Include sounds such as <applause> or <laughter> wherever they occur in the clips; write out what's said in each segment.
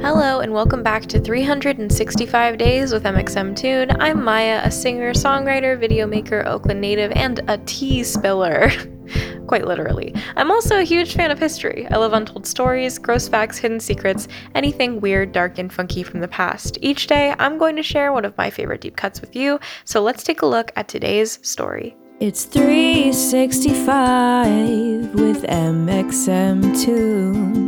Hello, and welcome back to 365 Days with MXMtoon. I'm Maia, a singer, songwriter, video maker, Oakland native, and a tea spiller. <laughs> Quite literally. I'm also a huge fan of history. I love untold stories, gross facts, hidden secrets, anything weird, dark, and funky from the past. Each day, I'm going to share one of my favorite deep cuts with you, so let's take a look at today's story. It's 365 with MXMtoon.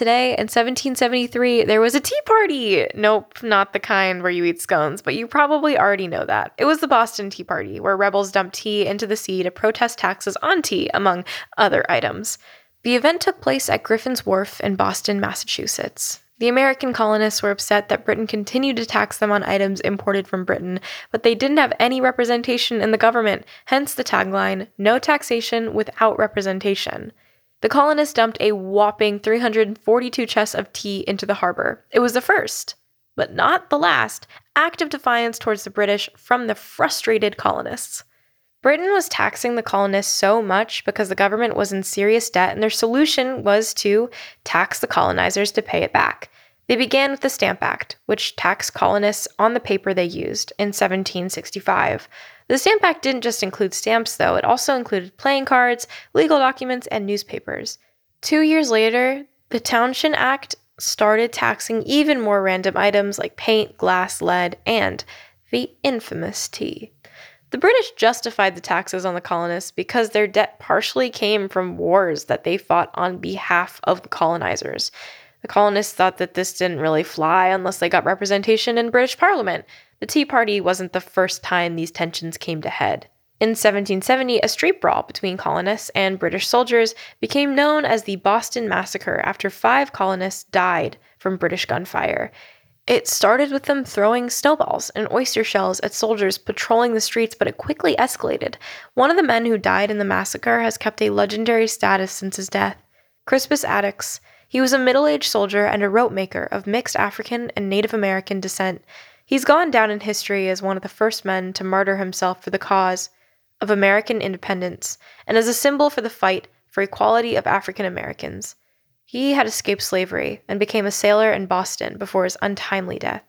Today, in 1773, there was a tea party. Nope, not the kind where you eat scones, but you probably already know that. It was the Boston Tea Party, where rebels dumped tea into the sea to protest taxes on tea, among other items. The event took place at Griffin's Wharf in Boston, Massachusetts. The American colonists were upset that Britain continued to tax them on items imported from Britain, but they didn't have any representation in the government, hence the tagline No taxation without representation. The colonists dumped a whopping 342 chests of tea into the harbor. It was the first, but not the last, act of defiance towards the British from the frustrated colonists. Britain was taxing the colonists so much because the government was in serious debt, and their solution was to tax the colonizers to pay it back. They began with the Stamp Act, which taxed colonists on the paper they used in 1765. The Stamp Act didn't just include stamps, though, it also included playing cards, legal documents, and newspapers. Two years later, the Townshend Act started taxing even more random items like paint, glass, lead, and the infamous tea. The British justified the taxes on the colonists because their debt partially came from wars that they fought on behalf of the colonizers. The colonists thought that this didn't really fly unless they got representation in British Parliament. The Tea Party wasn't the first time these tensions came to head. In 1770, a street brawl between colonists and British soldiers became known as the Boston Massacre after five colonists died from British gunfire. It started with them throwing snowballs and oyster shells at soldiers patrolling the streets, but it quickly escalated. One of the men who died in the massacre has kept a legendary status since his death. Crispus Attucks. He was a middle aged soldier and a rope maker of mixed African and Native American descent. He's gone down in history as one of the first men to martyr himself for the cause of American independence and as a symbol for the fight for equality of African Americans. He had escaped slavery and became a sailor in Boston before his untimely death.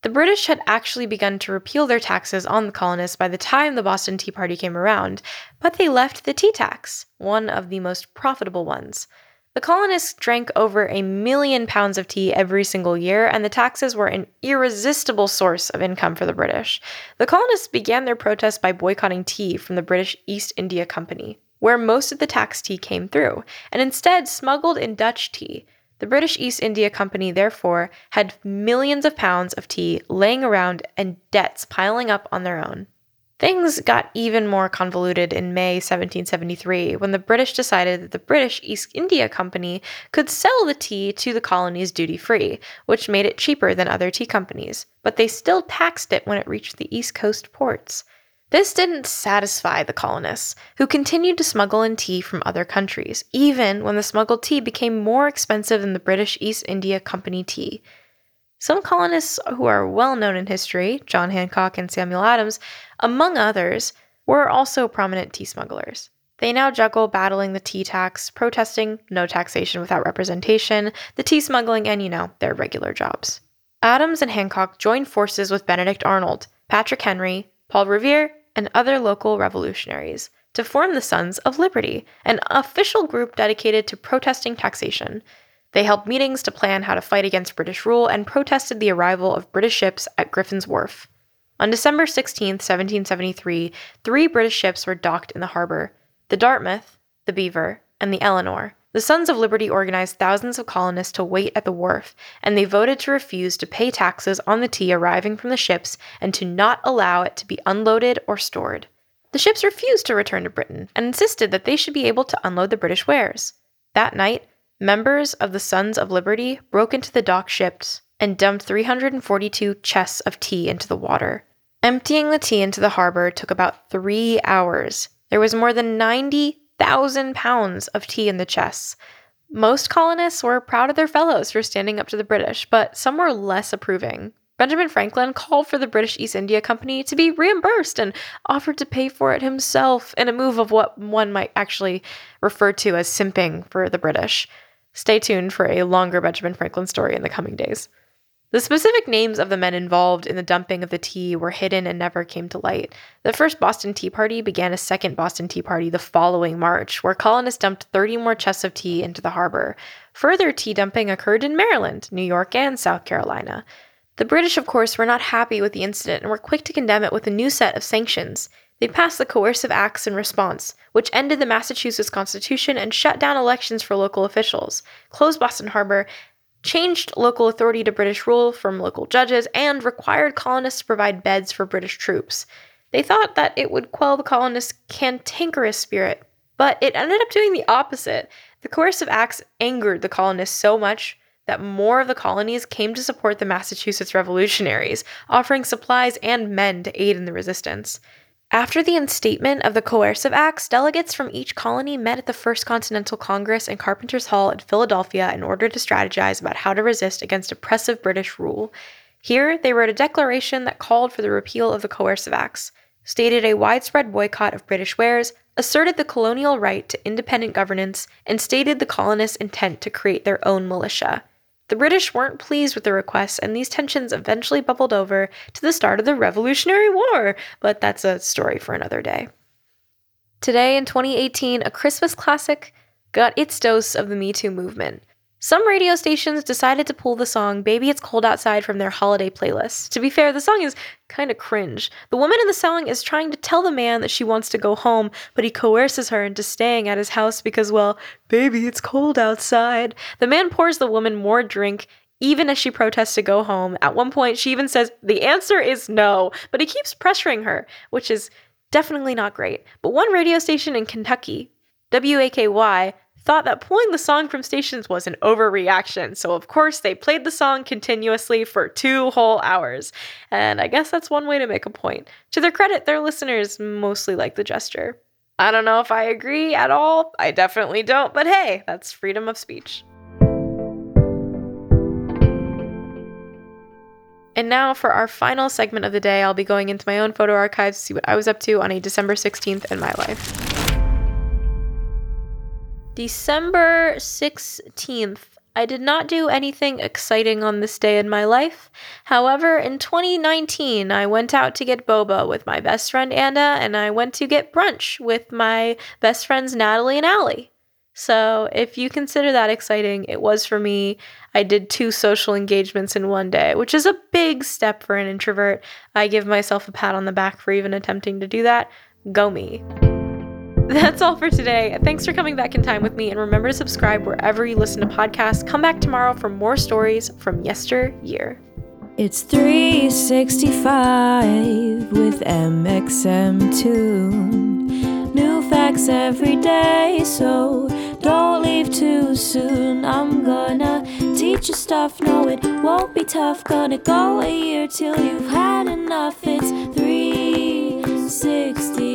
The British had actually begun to repeal their taxes on the colonists by the time the Boston Tea Party came around, but they left the tea tax, one of the most profitable ones. The colonists drank over a million pounds of tea every single year, and the taxes were an irresistible source of income for the British. The colonists began their protest by boycotting tea from the British East India Company, where most of the tax tea came through, and instead smuggled in Dutch tea. The British East India Company, therefore, had millions of pounds of tea laying around and debts piling up on their own. Things got even more convoluted in May 1773 when the British decided that the British East India Company could sell the tea to the colonies duty free, which made it cheaper than other tea companies, but they still taxed it when it reached the East Coast ports. This didn't satisfy the colonists, who continued to smuggle in tea from other countries, even when the smuggled tea became more expensive than the British East India Company tea. Some colonists who are well known in history, John Hancock and Samuel Adams, among others, were also prominent tea smugglers. They now juggle battling the tea tax, protesting no taxation without representation, the tea smuggling, and, you know, their regular jobs. Adams and Hancock joined forces with Benedict Arnold, Patrick Henry, Paul Revere, and other local revolutionaries to form the Sons of Liberty, an official group dedicated to protesting taxation. They held meetings to plan how to fight against British rule and protested the arrival of British ships at Griffin's Wharf. On December 16, 1773, three British ships were docked in the harbor the Dartmouth, the Beaver, and the Eleanor. The Sons of Liberty organized thousands of colonists to wait at the wharf, and they voted to refuse to pay taxes on the tea arriving from the ships and to not allow it to be unloaded or stored. The ships refused to return to Britain and insisted that they should be able to unload the British wares. That night, members of the Sons of Liberty broke into the dock ships and dumped 342 chests of tea into the water. Emptying the tea into the harbor took about three hours. There was more than 90,000 pounds of tea in the chests. Most colonists were proud of their fellows for standing up to the British, but some were less approving. Benjamin Franklin called for the British East India Company to be reimbursed and offered to pay for it himself in a move of what one might actually refer to as simping for the British. Stay tuned for a longer Benjamin Franklin story in the coming days. The specific names of the men involved in the dumping of the tea were hidden and never came to light. The first Boston Tea Party began a second Boston Tea Party the following March, where colonists dumped 30 more chests of tea into the harbor. Further tea dumping occurred in Maryland, New York, and South Carolina. The British, of course, were not happy with the incident and were quick to condemn it with a new set of sanctions. They passed the Coercive Acts in response, which ended the Massachusetts Constitution and shut down elections for local officials, closed Boston Harbor, changed local authority to British rule from local judges, and required colonists to provide beds for British troops. They thought that it would quell the colonists' cantankerous spirit, but it ended up doing the opposite. The Coercive Acts angered the colonists so much that more of the colonies came to support the Massachusetts revolutionaries, offering supplies and men to aid in the resistance. After the instatement of the Coercive Acts, delegates from each colony met at the First Continental Congress in Carpenter's Hall in Philadelphia in order to strategize about how to resist against oppressive British rule. Here, they wrote a declaration that called for the repeal of the Coercive Acts, stated a widespread boycott of British wares, asserted the colonial right to independent governance, and stated the colonists' intent to create their own militia. The British weren't pleased with the request, and these tensions eventually bubbled over to the start of the Revolutionary War, but that's a story for another day. Today in 2018, a Christmas classic got its dose of the Me Too movement. Some radio stations decided to pull the song Baby It's Cold Outside from their holiday playlist. To be fair, the song is kind of cringe. The woman in the song is trying to tell the man that she wants to go home, but he coerces her into staying at his house because, well, baby, it's cold outside. The man pours the woman more drink even as she protests to go home. At one point, she even says, The answer is no, but he keeps pressuring her, which is definitely not great. But one radio station in Kentucky, WAKY, thought that pulling the song from stations was an overreaction, so of course they played the song continuously for two whole hours. And I guess that's one way to make a point. To their credit, their listeners mostly like the gesture. I don't know if I agree at all. I definitely don't, but hey, that's freedom of speech. And now for our final segment of the day, I'll be going into my own photo archives to see what I was up to on a December 16th in my life. December 16th. I did not do anything exciting on this day in my life. However, in 2019, I went out to get boba with my best friend Anna, and I went to get brunch with my best friends Natalie and Allie. So, if you consider that exciting, it was for me. I did two social engagements in one day, which is a big step for an introvert. I give myself a pat on the back for even attempting to do that. Go me. That's all for today. Thanks for coming back in time with me, and remember to subscribe wherever you listen to podcasts. Come back tomorrow for more stories from yesteryear. It's 365 with MXMtoon. New facts every day, so don't leave too soon. I'm gonna teach you stuff, no, it won't be tough. Gonna go a year till you've had enough. It's 365.